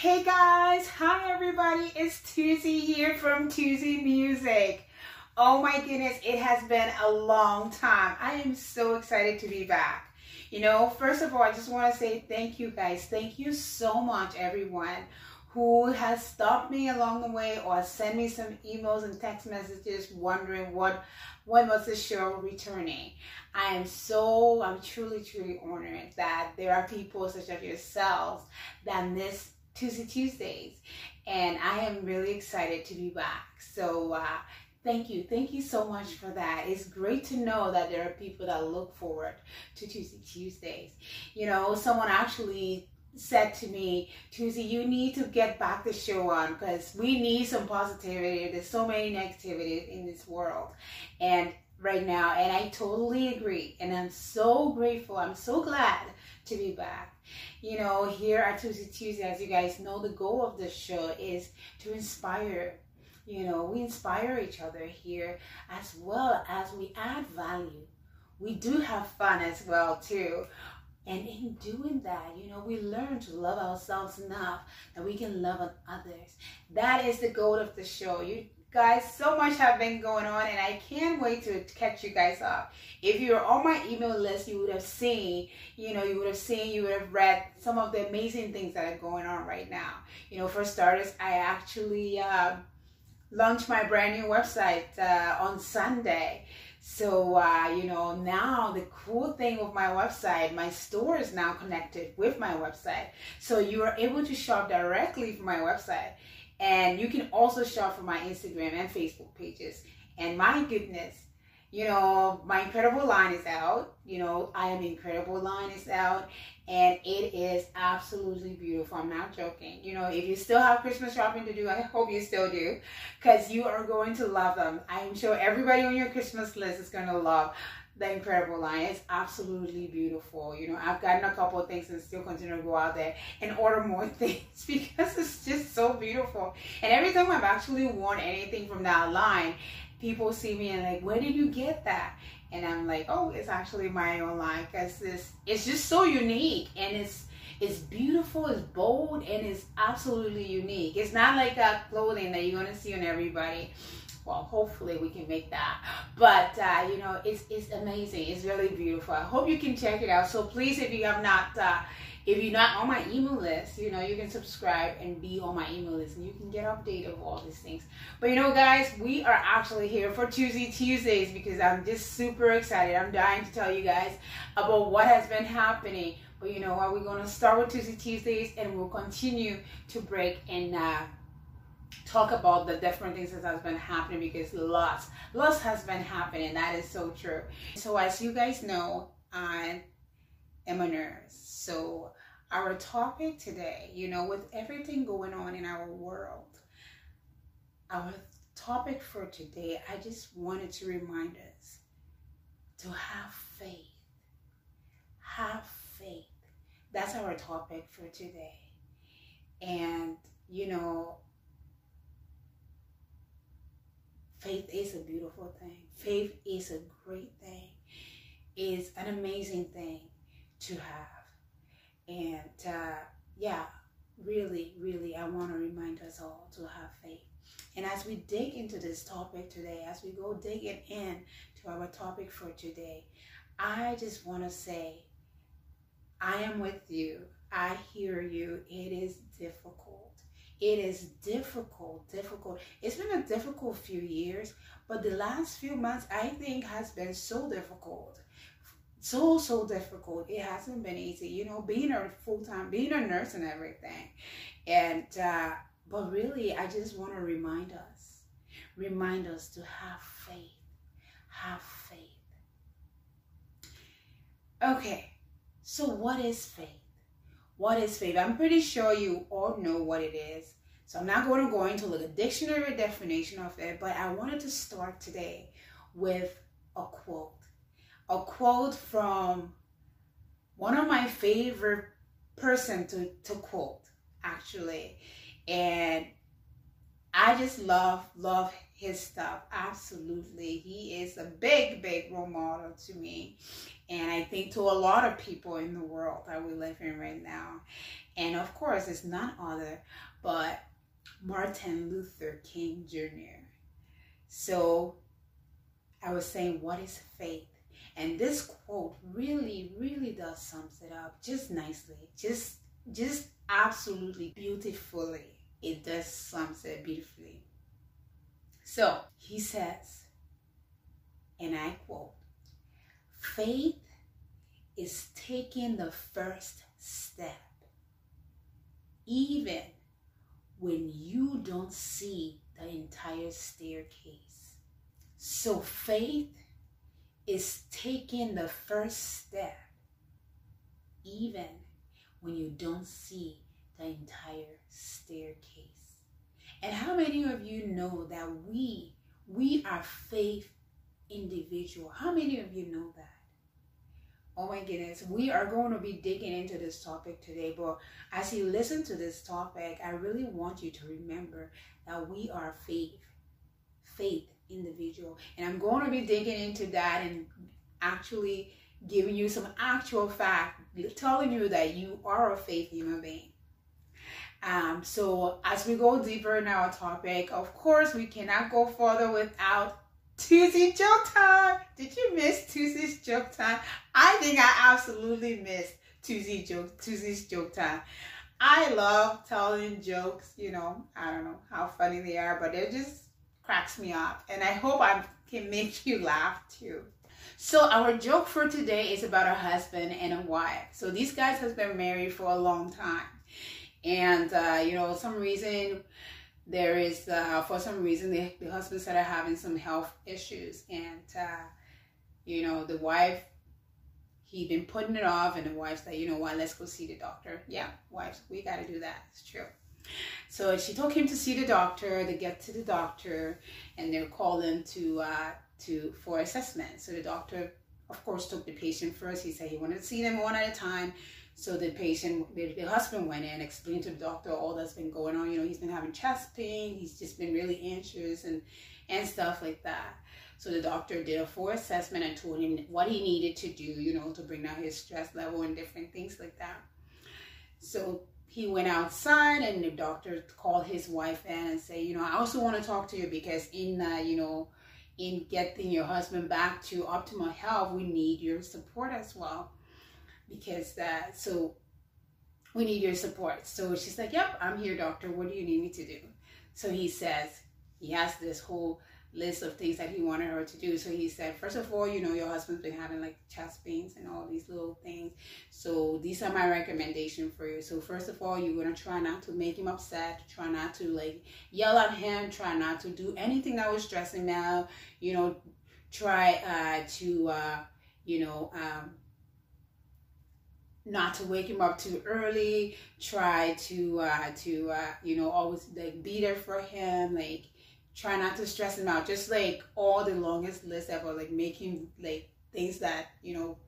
Hey guys, hi everybody. It's Tuesday here from Tuesday Music. Oh my goodness, it has been a long time. I am so excited to be back. You know, first of all, I just want to say thank you guys. Thank you so much, everyone who has stopped me along the way or sent me some emails and text messages wondering what when was the show returning. I am so I'm truly truly honored that there are people such as yourselves that miss Tuesday Tuesdays and I am really excited to be back. So uh, Thank you. Thank you so much for that. It's great to know that there are people that look forward to Tuesday Tuesdays. You know, someone actually said to me, Tuesday, you need to get back the show on because we need some positivity. There's so many negativity in this world. And right now, and I totally agree. And I'm so grateful. I'm so glad to be back. You know, here at Tuesday Tuesday, as you guys know, the goal of the show is to inspire. You know, we inspire each other here as well as we add value. We do have fun as well too. And in doing that, you know, we learn to love ourselves enough that we can love others. That is the goal of the show. You guys, so much have been going on, and I can't wait to catch you guys up. If you're on my email list, you would have seen, you know, you would have seen, you would have read some of the amazing things that are going on right now. You know, for starters, I actually uh, launched my brand new website uh, on Sunday. So, uh, you know, now the cool thing with my website, my store is now connected with my website. So you are able to shop directly from my website. And you can also shop from my Instagram and Facebook pages. And my goodness, you know, my incredible line is out. You know, I am incredible line is out and it is absolutely beautiful. I'm not joking. You know, if you still have Christmas shopping to do, I hope you still do because you are going to love them. I'm sure everybody on your Christmas list is going to love the incredible line. It's absolutely beautiful. You know, I've gotten a couple of things and still continue to go out there and order more things because it's just so beautiful. And every time I've actually worn anything from that line, people see me and like, where did you get that? And I'm like, oh, it's actually my own line because this it's just so unique and it's it's beautiful, it's bold, and it's absolutely unique. It's not like a clothing that you're gonna see on everybody. Well, hopefully we can make that. But uh, you know, it's it's amazing. It's really beautiful. I hope you can check it out. So please, if you have not uh, if you're not on my email list, you know, you can subscribe and be on my email list and you can get update of all these things. But you know, guys, we are actually here for Tuesday Tuesdays because I'm just super excited. I'm dying to tell you guys about what has been happening. But you know what? We're to start with Tuesday Tuesdays and we'll continue to break and uh, talk about the different things that has been happening because lots, lots has been happening. That is so true. So as you guys know, I am a nurse. So our topic today, you know, with everything going on in our world, our topic for today, I just wanted to remind us to have faith. Have faith. That's our topic for today. And, you know, faith is a beautiful thing. Faith is a great thing. Is an amazing thing to have. And uh, yeah, really, really, I want to remind us all to have faith. And as we dig into this topic today, as we go digging in to our topic for today, I just want to say, I am with you. I hear you. It is difficult. It is difficult, difficult. It's been a difficult few years, but the last few months, I think, has been so difficult. So so difficult. It hasn't been easy. You know being a full-time being a nurse and everything. And uh but really i just want to remind us remind us to have faith. Have faith. Okay. So what is faith what is faith i'm pretty sure you all know what it is so i'm not going to go into like a dictionary definition of it but i wanted to start today with a quote a quote from one of my favorite person to, to quote actually and i just love love his stuff. Absolutely. He is a big, big role model to me. And I think to a lot of people in the world that we live in right now. And of course, it's none other but Martin Luther King Jr. So I was saying, what is faith? And this quote really, really does sums it up just nicely. Just just absolutely beautifully. It does sums it beautifully. So he says, and I quote, faith is taking the first step, even when you don't see the entire staircase. So faith is taking the first step, even when you don't see the entire staircase. And how many of you know that we, we are faith individual? How many of you know that? Oh my goodness, we are going to be digging into this topic today. But as you listen to this topic, I really want you to remember that we are faith, faith individual. And I'm going to be digging into that and actually giving you some actual fact, telling you that you are a faith human being. Um, so as we go deeper in our topic, of course, we cannot go further without Tuesday joke time. Did you miss Tuesday's joke time? I think I absolutely missed Tuesday joke Tuesday's joke time. I love telling jokes. You know, I don't know how funny they are, but it just cracks me up, and I hope I can make you laugh too. So our joke for today is about a husband and a wife. So these guys has been married for a long time, and uh, you know, some reason there is uh, for some reason the, the husband started having some health issues, and uh, you know, the wife he'd been putting it off, and the wife said, you know what, let's go see the doctor. Yeah, wives, we got to do that. It's true. So she took him to see the doctor. They get to the doctor, and they're calling to uh, to for assessment. So the doctor, of course, took the patient first. He said he wanted to see them one at a time. So the patient, the, the husband went in, and explained to the doctor all that's been going on. You know, he's been having chest pain. He's just been really anxious and and stuff like that. So the doctor did a full assessment and told him what he needed to do, you know, to bring down his stress level and different things like that. So he went outside and the doctor called his wife in and say, you know, I also want to talk to you because in, uh, you know, in getting your husband back to optimal health, we need your support as well. Because that, so we need your support. So she's like, yep, I'm here, doctor. What do you need me to do? So he says, he has this whole list of things that he wanted her to do. So he said, first of all, you know, your husband's been having like chest pains and all these little things. So these are my recommendation for you. So first of all, you're gonna try not to make him upset. Try not to like yell at him. Try not to do anything that was stressing him out. You know, try uh, to uh, you know. Um, not to wake him up too early try to uh to uh you know always like be there for him like try not to stress him out. Just like all the longest list ever, like making like things that, you know,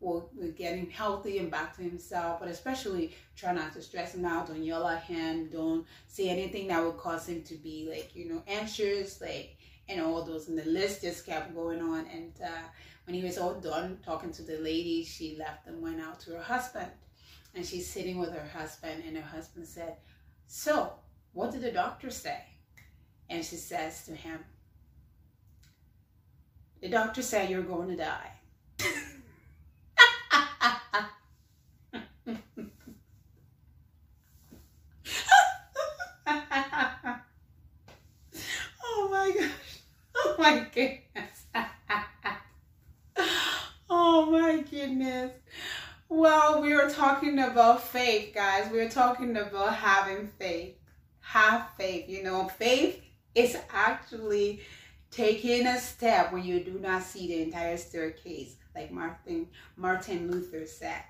will, will get him healthy and back to himself. But especially try not to stress him out. Don't yell at him. Don't say anything that would cause him to be like, you know, anxious, like, and all those. And the list just kept going on. And uh, when he was all done talking to the lady, she left and went out to her husband. And she's sitting with her husband, and her husband said, So, what did the doctor say? And she says to him, The doctor said you're going to die. oh my gosh. Oh my goodness. oh my goodness. Well, we were talking about faith, guys. We're talking about having faith. Have faith. You know, faith is actually taking a step when you do not see the entire staircase, like Martin, Martin Luther said.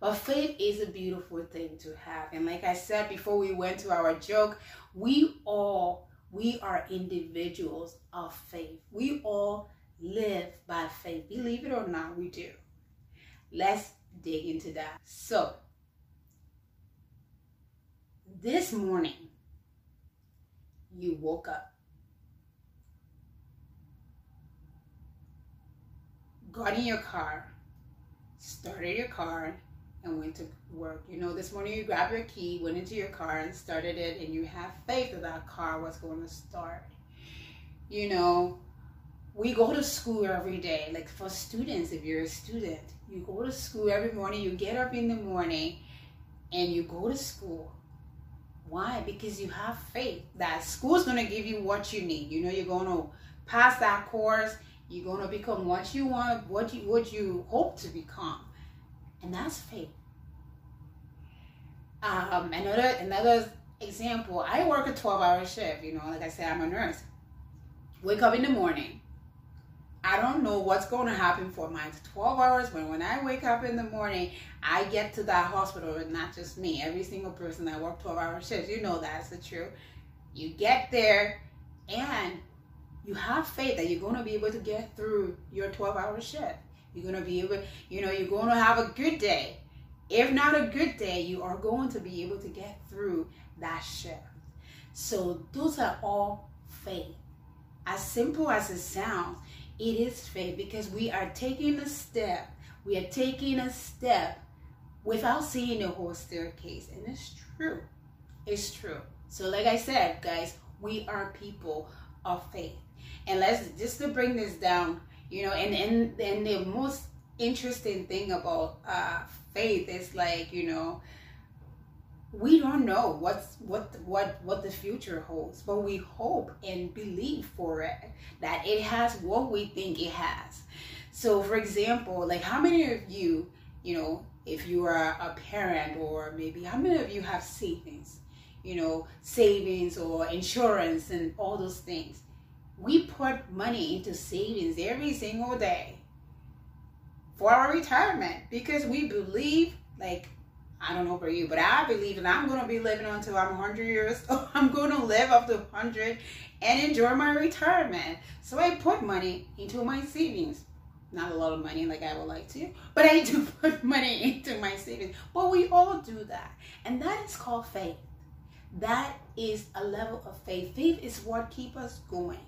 But faith is a beautiful thing to have. And like I said before we went to our joke, we all, we are individuals of faith. We all live by faith. Believe it or not, we do. Let's dig into that. So, this morning, you woke up. Got in your car, started your car, and went to work. You know, this morning you grabbed your key, went into your car, and started it, and you have faith that that car was going to start. You know, we go to school every day. Like for students, if you're a student, you go to school every morning, you get up in the morning, and you go to school. Why? Because you have faith that school's going to give you what you need. You know, you're going to pass that course. You're going to become what you want, what you what you hope to become, and that's faith. Um, another another example. I work a 12-hour shift. You know, like I said, I'm a nurse. Wake up in the morning. I don't know what's going to happen for my 12 hours, but when I wake up in the morning, I get to that hospital, and not just me, every single person that work 12 hour shifts, you know that's the truth. You get there, and you have faith that you're going to be able to get through your 12 hour shift. You're going to be able, you know, you're going to have a good day. If not a good day, you are going to be able to get through that shift. So those are all faith. As simple as it sounds, it is faith because we are taking a step. We are taking a step without seeing the whole staircase. And it's true. It's true. So, like I said, guys, we are people of faith. And let's just to bring this down, you know, and and, and the most interesting thing about uh, faith is like, you know, we don't know what's what what what the future holds but we hope and believe for it that it has what we think it has. So for example like how many of you you know if you are a parent or maybe how many of you have savings you know savings or insurance and all those things? We put money into savings every single day for our retirement because we believe like I don't know about you, but I believe that I'm going to be living until I'm 100 years old. I'm going to live up to 100 and enjoy my retirement. So I put money into my savings. Not a lot of money like I would like to, but I do put money into my savings. But we all do that. And that is called faith. That is a level of faith. Faith is what keeps us going.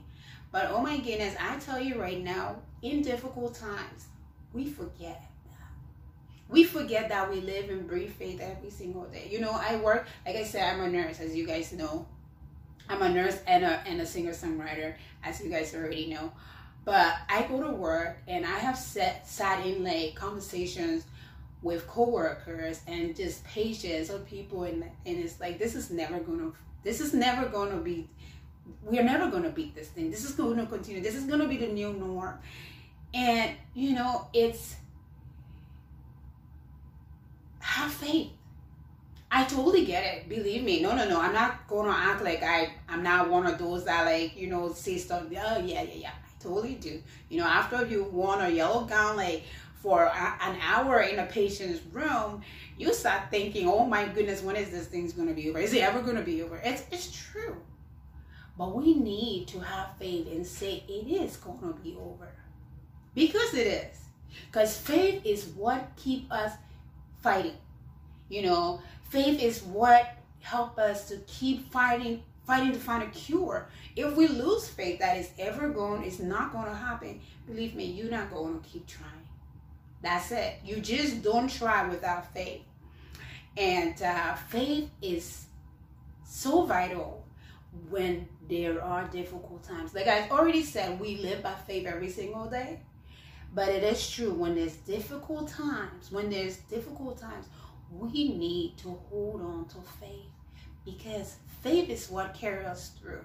But oh my goodness, I tell you right now, in difficult times, we forget we forget that we live and breathe faith every single day. You know, I work, like I said, I'm a nurse, as you guys know. I'm a nurse and a, and a singer songwriter, as you guys already know. But I go to work and I have set, sat in like conversations with coworkers and just patients or people, and, and it's like, this is never gonna, this is never gonna be, we're never gonna beat this thing. This is gonna continue. This is gonna be the new norm. And, you know, it's, have faith. I totally get it. Believe me. No, no, no. I'm not gonna act like I I'm not one of those that like, you know, say stuff. Oh yeah, yeah, yeah. I totally do. You know, after you've worn a yellow gown like for a, an hour in a patient's room, you start thinking, oh my goodness, when is this thing's gonna be over? Is it ever gonna be over? It's it's true. But we need to have faith and say it is gonna be over. Because it is. Because faith is what keep us fighting. You know, faith is what help us to keep fighting, fighting to find a cure. If we lose faith that is ever going, it's not going to happen. Believe me, you're not going to keep trying. That's it. You just don't try without faith. And uh, faith is so vital when there are difficult times. Like I already said, we live by faith every single day. But it is true when there's difficult times, when there's difficult times, we need to hold on to faith because faith is what carries us through.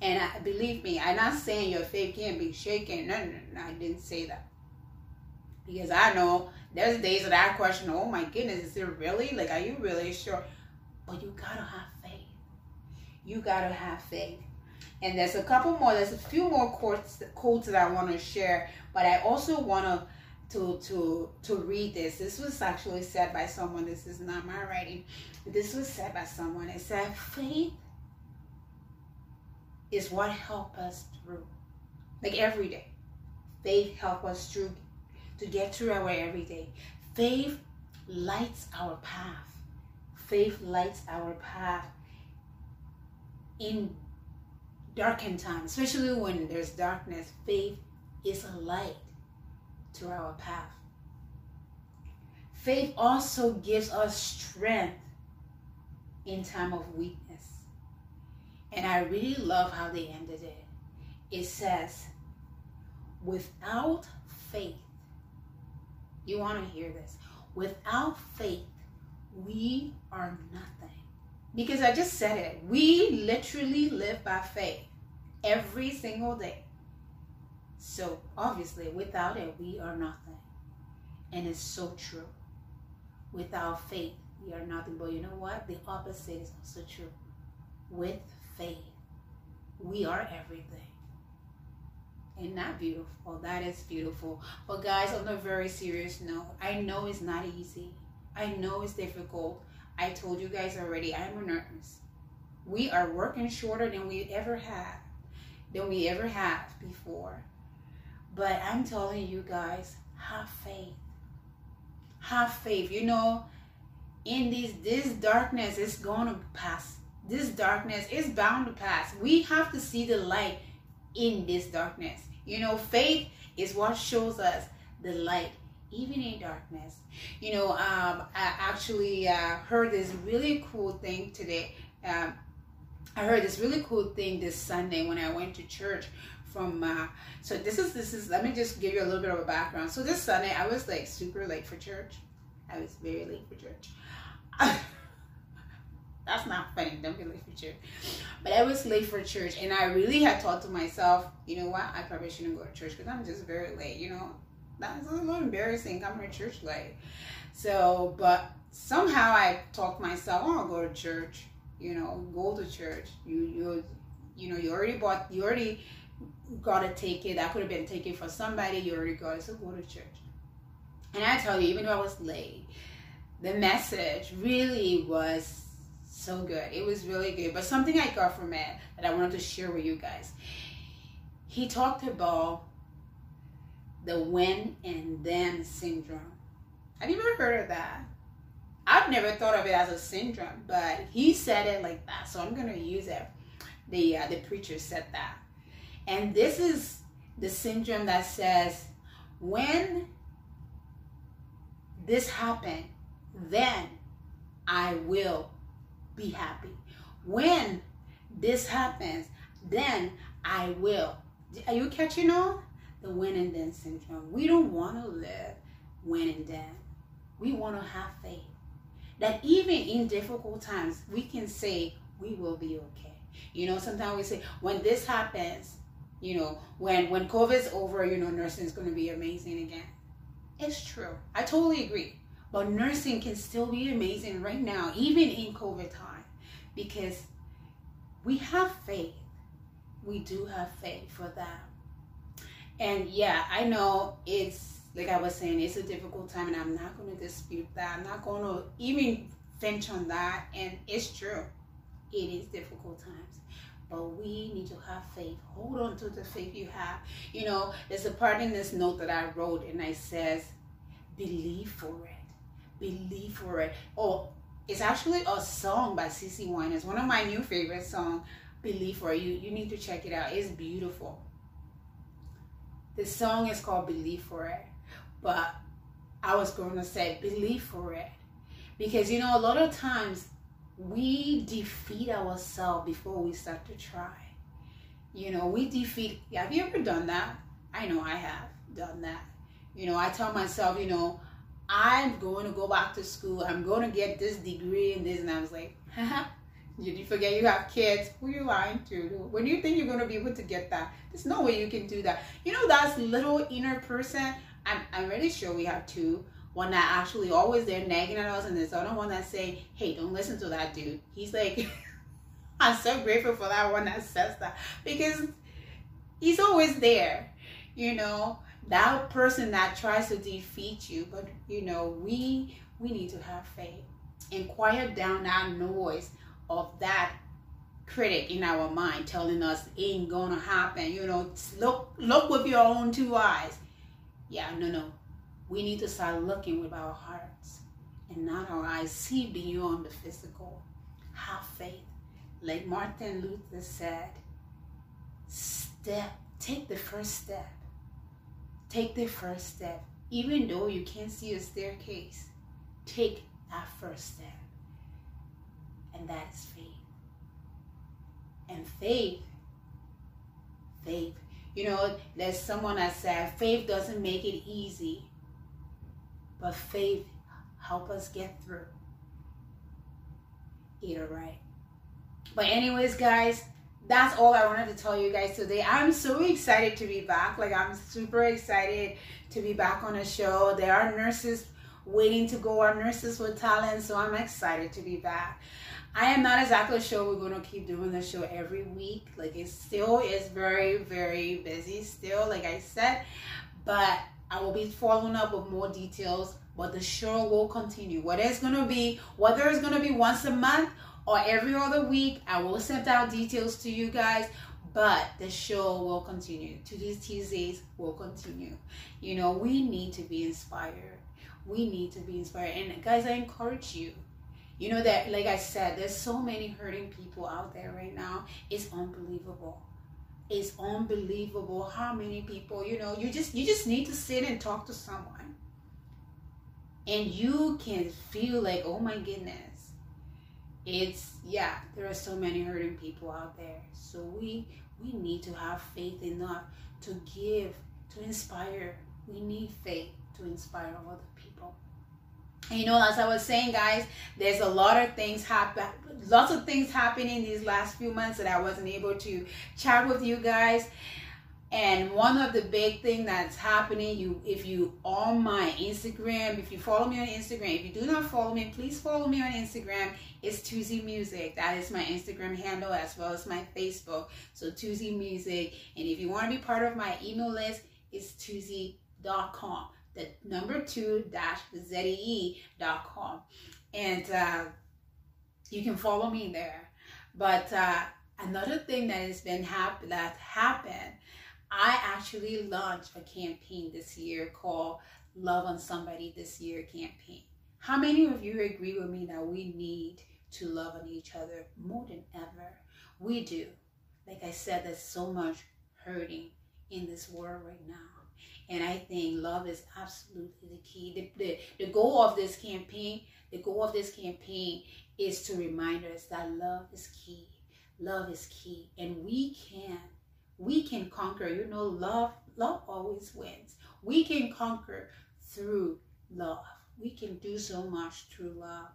And I, believe me, I'm not saying your faith can't be shaken. No, no, no, I didn't say that. Because I know there's days that I question, oh my goodness, is it really? Like, are you really sure? But you gotta have faith. You gotta have faith. And there's a couple more, there's a few more quotes, quotes that I want to share, but I also want to to to to read this. This was actually said by someone. This is not my writing. This was said by someone. It said, "Faith is what help us through, like every day. Faith help us through to get through our everyday. Faith lights our path. Faith lights our path in darkened times, especially when there's darkness, faith is a light to our path. Faith also gives us strength in time of weakness. And I really love how they ended it. It says, without faith, you want to hear this. Without faith, we are nothing. Because I just said it. We literally live by faith every single day. So obviously, without it, we are nothing. And it's so true. Without faith, we are nothing. But you know what? The opposite is also true. With faith, we are everything. And that beautiful? That is beautiful. But guys, on a very serious note, I know it's not easy. I know it's difficult. I told you guys already, I'm a nurse. We are working shorter than we ever have, than we ever have before. But I'm telling you guys, have faith. Have faith. You know, in this this darkness is gonna pass. This darkness is bound to pass. We have to see the light in this darkness. You know, faith is what shows us the light, even in darkness. You know, um, I actually uh, heard this really cool thing today. Um, I heard this really cool thing this Sunday when I went to church from uh, so this is this is let me just give you a little bit of a background. So this sunday i was like super late for church. I was very late for church. That's not funny. Don't be late for church. But i was late for church and i really had thought to myself you know what? I probably shouldn't go to church because i'm just very late you know that's a little embarrassing coming to church late so but somehow i talked myself oh, i'll go to church you know go to church you you you know you already bought you already got a ticket that could have been taken for somebody you already got it, so go to church. And I tell you, even though I was late, the message really was so good. It was really good. But something I got from it that I wanted to share with you guys. He talked about the when and then syndrome. Have you ever heard of that? I've never thought of it as a syndrome, but he said it like that, so I'm gonna use it. The uh, the preacher said that. And this is the syndrome that says, when this happened, then I will be happy. When this happens, then I will. Are you catching on? The when and then syndrome. We don't want to live when and then. We want to have faith. That even in difficult times, we can say, we will be okay. You know, sometimes we say, when this happens, you know, when when COVID's over, you know, nursing is going to be amazing again. It's true. I totally agree. But nursing can still be amazing right now, even in COVID time, because we have faith. We do have faith for that. And yeah, I know it's like I was saying, it's a difficult time, and I'm not going to dispute that. I'm not going to even finch on that. And it's true, it is difficult times but we need to have faith. Hold on to the faith you have. You know, there's a part in this note that I wrote, and I says, believe for it. Believe for it. Oh, it's actually a song by CeCe Winans. It's one of my new favorite songs. Believe for it. You you need to check it out. It's beautiful. The song is called Believe for It. But I was going to say believe for it. Because you know, a lot of times we defeat ourselves before we start to try. You know, we defeat. Have you ever done that? I know I have done that. You know, I tell myself, you know, I'm going to go back to school. I'm going to get this degree and this. And I was like, did you forget you have kids? Who you lying to? When do you think you're going to be able to get that, there's no way you can do that. You know, that little inner person. I'm, I'm really sure we have two one that actually always there nagging at us, and there's other one that say, "Hey, don't listen to that dude." He's like, I'm so grateful for that one that says that because he's always there. You know, that person that tries to defeat you, but you know, we we need to have faith and quiet down that noise of that critic in our mind telling us ain't gonna happen. You know, look look with your own two eyes. Yeah, no, no we need to start looking with our hearts and not our eyes. See beyond the physical. Have faith. Like Martin Luther said, step, take the first step. take the first step. Even though you can't see a staircase, take that first step. And that is faith. And faith, faith. You know, there's someone that said faith doesn't make it easy, but faith help us get through it all right. But anyways, guys, that's all I wanted to tell you guys today. I'm so excited to be back. Like I'm super excited to be back on the show. There are nurses waiting to go, our nurses with talent, so I'm excited to be back. I am not exactly sure we're going to keep doing the show every week. Like it still is very, very busy still, like I said. But I will be following up with more details. But the show will continue. Whether it's going to be, whether it's going to be once a month or every other week, I will send out details to you guys. But the show will continue. Today's Tuesdays will continue. You know, we need to be inspired. We need to be inspired. And guys, I encourage you you know that, like I said, there's so many hurting people out there right now. It's unbelievable. It's unbelievable how many people, you know, you just you just need to sit and talk to someone. And you can feel like, oh my goodness. It's yeah, there are so many hurting people out there. So we we need to have faith enough to give, to inspire. We need faith to inspire other people you know as i was saying guys there's a lot of things happen lots of things happening these last few months that i wasn't able to chat with you guys and one of the big thing that's happening you if you on my instagram if you follow me on instagram if you do not follow me please follow me on instagram it's Tuesday Music. That is my Instagram handle as well as my Facebook. So Tuesday Music. And if you want to be part of my email list, it's Tuesday.com the number two dash Z-E-E.com. And uh, you can follow me there. But uh, another thing that has been hap- that happened, I actually launched a campaign this year called Love on Somebody This Year campaign. How many of you agree with me that we need to love on each other more than ever? We do. Like I said, there's so much hurting in this world right now. And I think love is absolutely the key. The, the, the goal of this campaign, the goal of this campaign is to remind us that love is key. Love is key. And we can, we can conquer. You know, love, love always wins. We can conquer through love. We can do so much through love.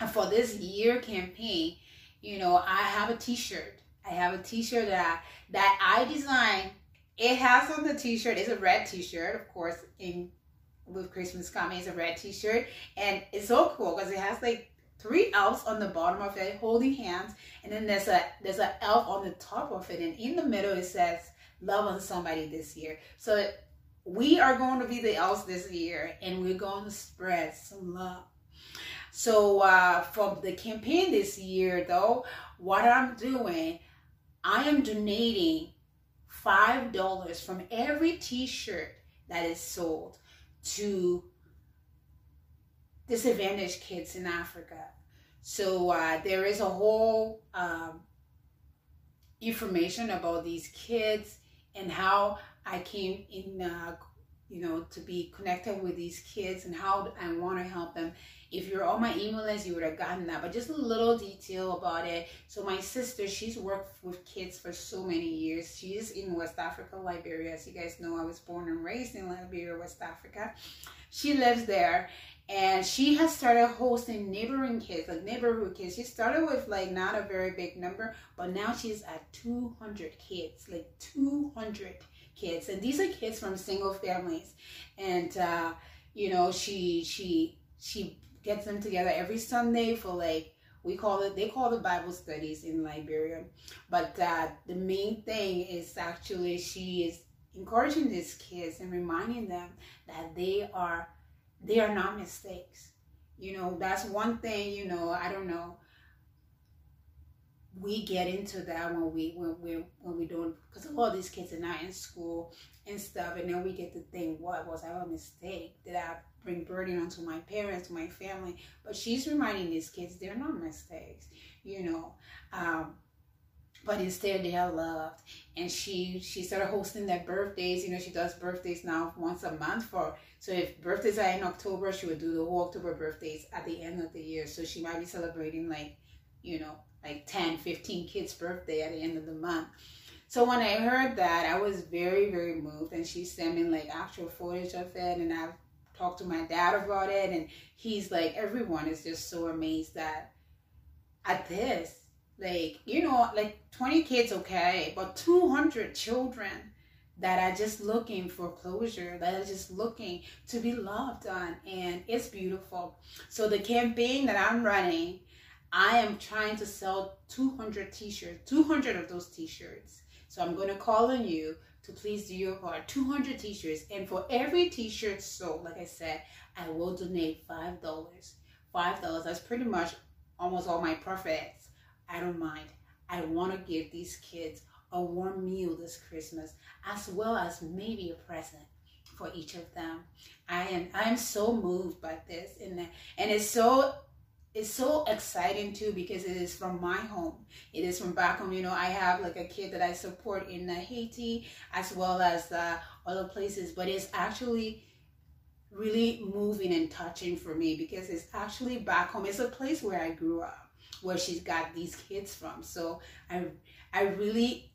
And for this year campaign, you know, I have a t-shirt. I have a t-shirt that I, that I designed it has on the t-shirt, it's a red t-shirt, of course, in with Christmas coming, it's a red t-shirt. And it's so cool because it has like three elves on the bottom of it holding hands. And then there's a there's an elf on the top of it. And in the middle it says, love on somebody this year. So we are going to be the elves this year and we're going to spread some love. So uh, for the campaign this year though, what I'm doing, I am donating $5 from every t-shirt that is sold to disadvantaged kids in Africa. So uh, there is a whole um, information about these kids and how I came in, uh, you know, to be connected with these kids and how I want to help them. If you're on my email list, you would have gotten that, but just a little detail about it. So my sister, she's worked with kids for so many years. She's in West Africa, Liberia. As you guys know, I was born and raised in Liberia, West Africa. She lives there and she has started hosting neighboring kids, like neighborhood kids. She started with like not a very big number, but now she's at 200 kids, like 200 kids. And these are kids from single families. And, uh, you know, she, she, she gets them together every Sunday for like we call it they call the Bible studies in Liberia. But uh, the main thing is actually she is encouraging these kids and reminding them that they are they are not mistakes. You know, that's one thing, you know, I don't know. We get into that when we when we when we don't because a lot of these kids are not in school and stuff and then we get to think what was I a mistake? Did I bring burden onto my parents, my family. But she's reminding these kids they're not mistakes, you know. Um, but instead they are loved. And she she started hosting their birthdays. You know, she does birthdays now once a month for so if birthdays are in October, she would do the whole October birthdays at the end of the year. So she might be celebrating like, you know, like 10, 15 kids' birthday at the end of the month. So when I heard that, I was very, very moved. And she sent me like actual footage of it. And I've talked to my dad about it. And he's like, everyone is just so amazed that at this. Like, you know, like 20 kids, okay, but 200 children that are just looking for closure, that are just looking to be loved on. And it's beautiful. So the campaign that I'm running, I am trying to sell 200 t-shirts, 200 of those t-shirts. So I'm going to call on you to please do your part. 200 t-shirts. And for every t-shirt sold, like I said, I will donate $5. $5. That's pretty much almost all my profits. I don't mind. I want to give these kids a warm meal this Christmas, as well as maybe a present for each of them. I am I am so moved by this, and and it's so it's so exciting too because it is from my home. It is from back home. You know, I have like a kid that I support in uh, Haiti as well as uh, other places, but it's actually really moving and touching for me because it's actually back home. It's a place where I grew up, where she's got these kids from. So I I really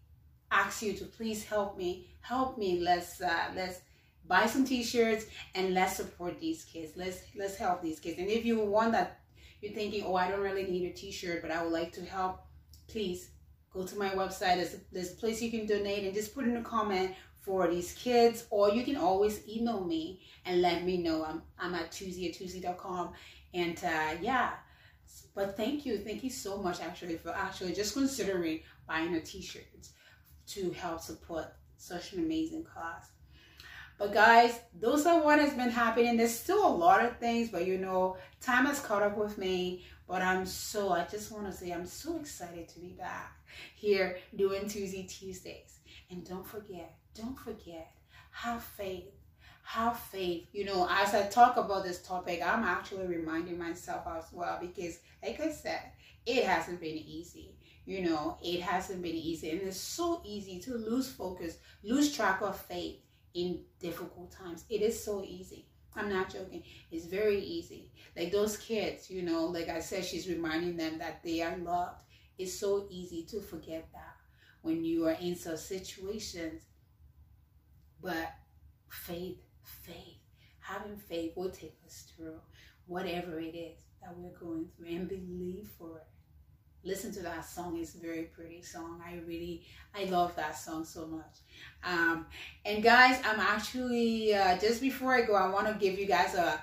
ask you to please help me. Help me. Let's uh, let's buy some t-shirts and let's support these kids. Let's let's help these kids. And if you want that, you're thinking, oh, I don't really need a t-shirt, but I would like to help. Please go to my website. There's there's a place you can donate and just put in a comment for these kids, or you can always email me and let me know. I'm I'm at tuesday at tuesday.com. And uh, yeah, but thank you, thank you so much actually for actually just considering buying a t-shirt to help support such an amazing cause. But guys, those are what has been happening. There's still a lot of things, but you know, time has caught up with me. But I'm so, I just want to say, I'm so excited to be back here doing Tuesday Tuesdays. And don't forget, don't forget, have faith. Have faith. You know, as I talk about this topic, I'm actually reminding myself as well because, like I said, it hasn't been easy you know, it hasn't been easy. And it's so easy to lose focus, lose track of faith in difficult times. It is so easy. I'm not joking. It's very easy. Like those kids, you know, like I said, she's reminding them that they are loved. It's so easy to forget that when you are in such situations. But faith, faith, having faith will take us through whatever it is that we're going through and believe for it listen to that song. It's a very pretty song. I really i love that song so much. Um and guys i'm actually uh, just before i go i want to give you guys a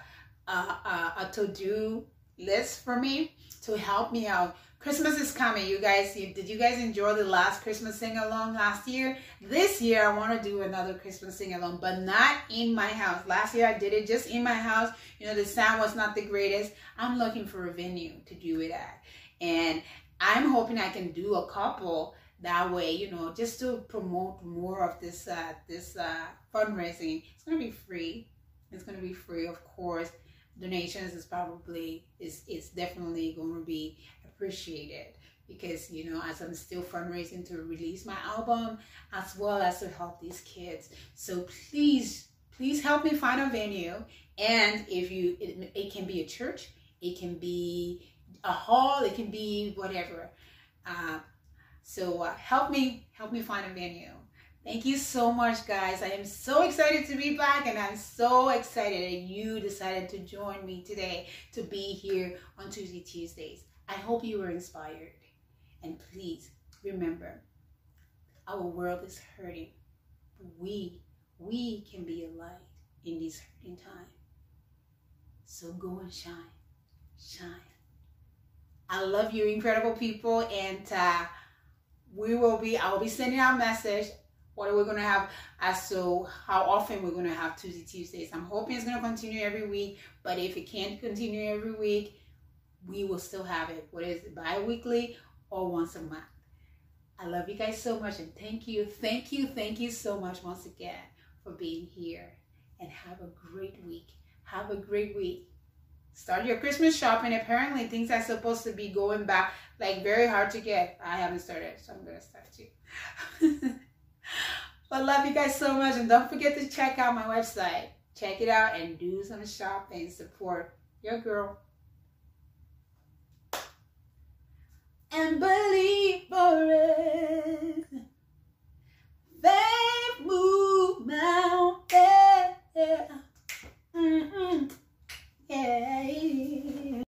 a, a, a to-do list for me to help me out. Christmas is coming you guys. Did you guys enjoy the last christmas sing along last year? This year i want to do another christmas sing along but not in my house. Last year i did it just in my house. You know the sound was not the greatest. I'm looking for a venue to do it at. And I'm hoping I can do a couple that way, you know, just to promote more of this uh, this uh, fundraising. It's gonna be free. It's gonna be free, of course. Donations is probably is it's definitely going to be appreciated because you know as I'm still fundraising to release my album as well as to help these kids. So please, please help me find a venue. And if you, it, it can be a church, it can be a hall, it can be whatever. Uh, so uh, help me, help me find a venue. Thank you so much, guys. I am so excited to be back, and I'm so excited that you decided to join me today to be here on Tuesday Tuesdays. I hope you were inspired. And please remember, our world is hurting. We, we can be a light in this hurting time. So go and shine. Shine. I love you, incredible people. And uh, we will be, I will be sending out message. What are we to have as to how often we're to have Tuesday Tuesdays. I'm hoping it's to continue every week. But if it can't continue every week, we will still have it. What is it, bi-weekly or once a month? I love you guys so much. And thank you, thank you, thank you so much once again for being here. And have a great week. Have a great week. Start your Christmas shopping. Apparently, things are supposed to be going back, like very hard to get. I haven't started, so I'm gonna start too. but love you guys so much, and don't forget to check out my website. Check it out and do some shopping. Support your girl. And believe for it. they move mountains. Mm-hmm. Yeah.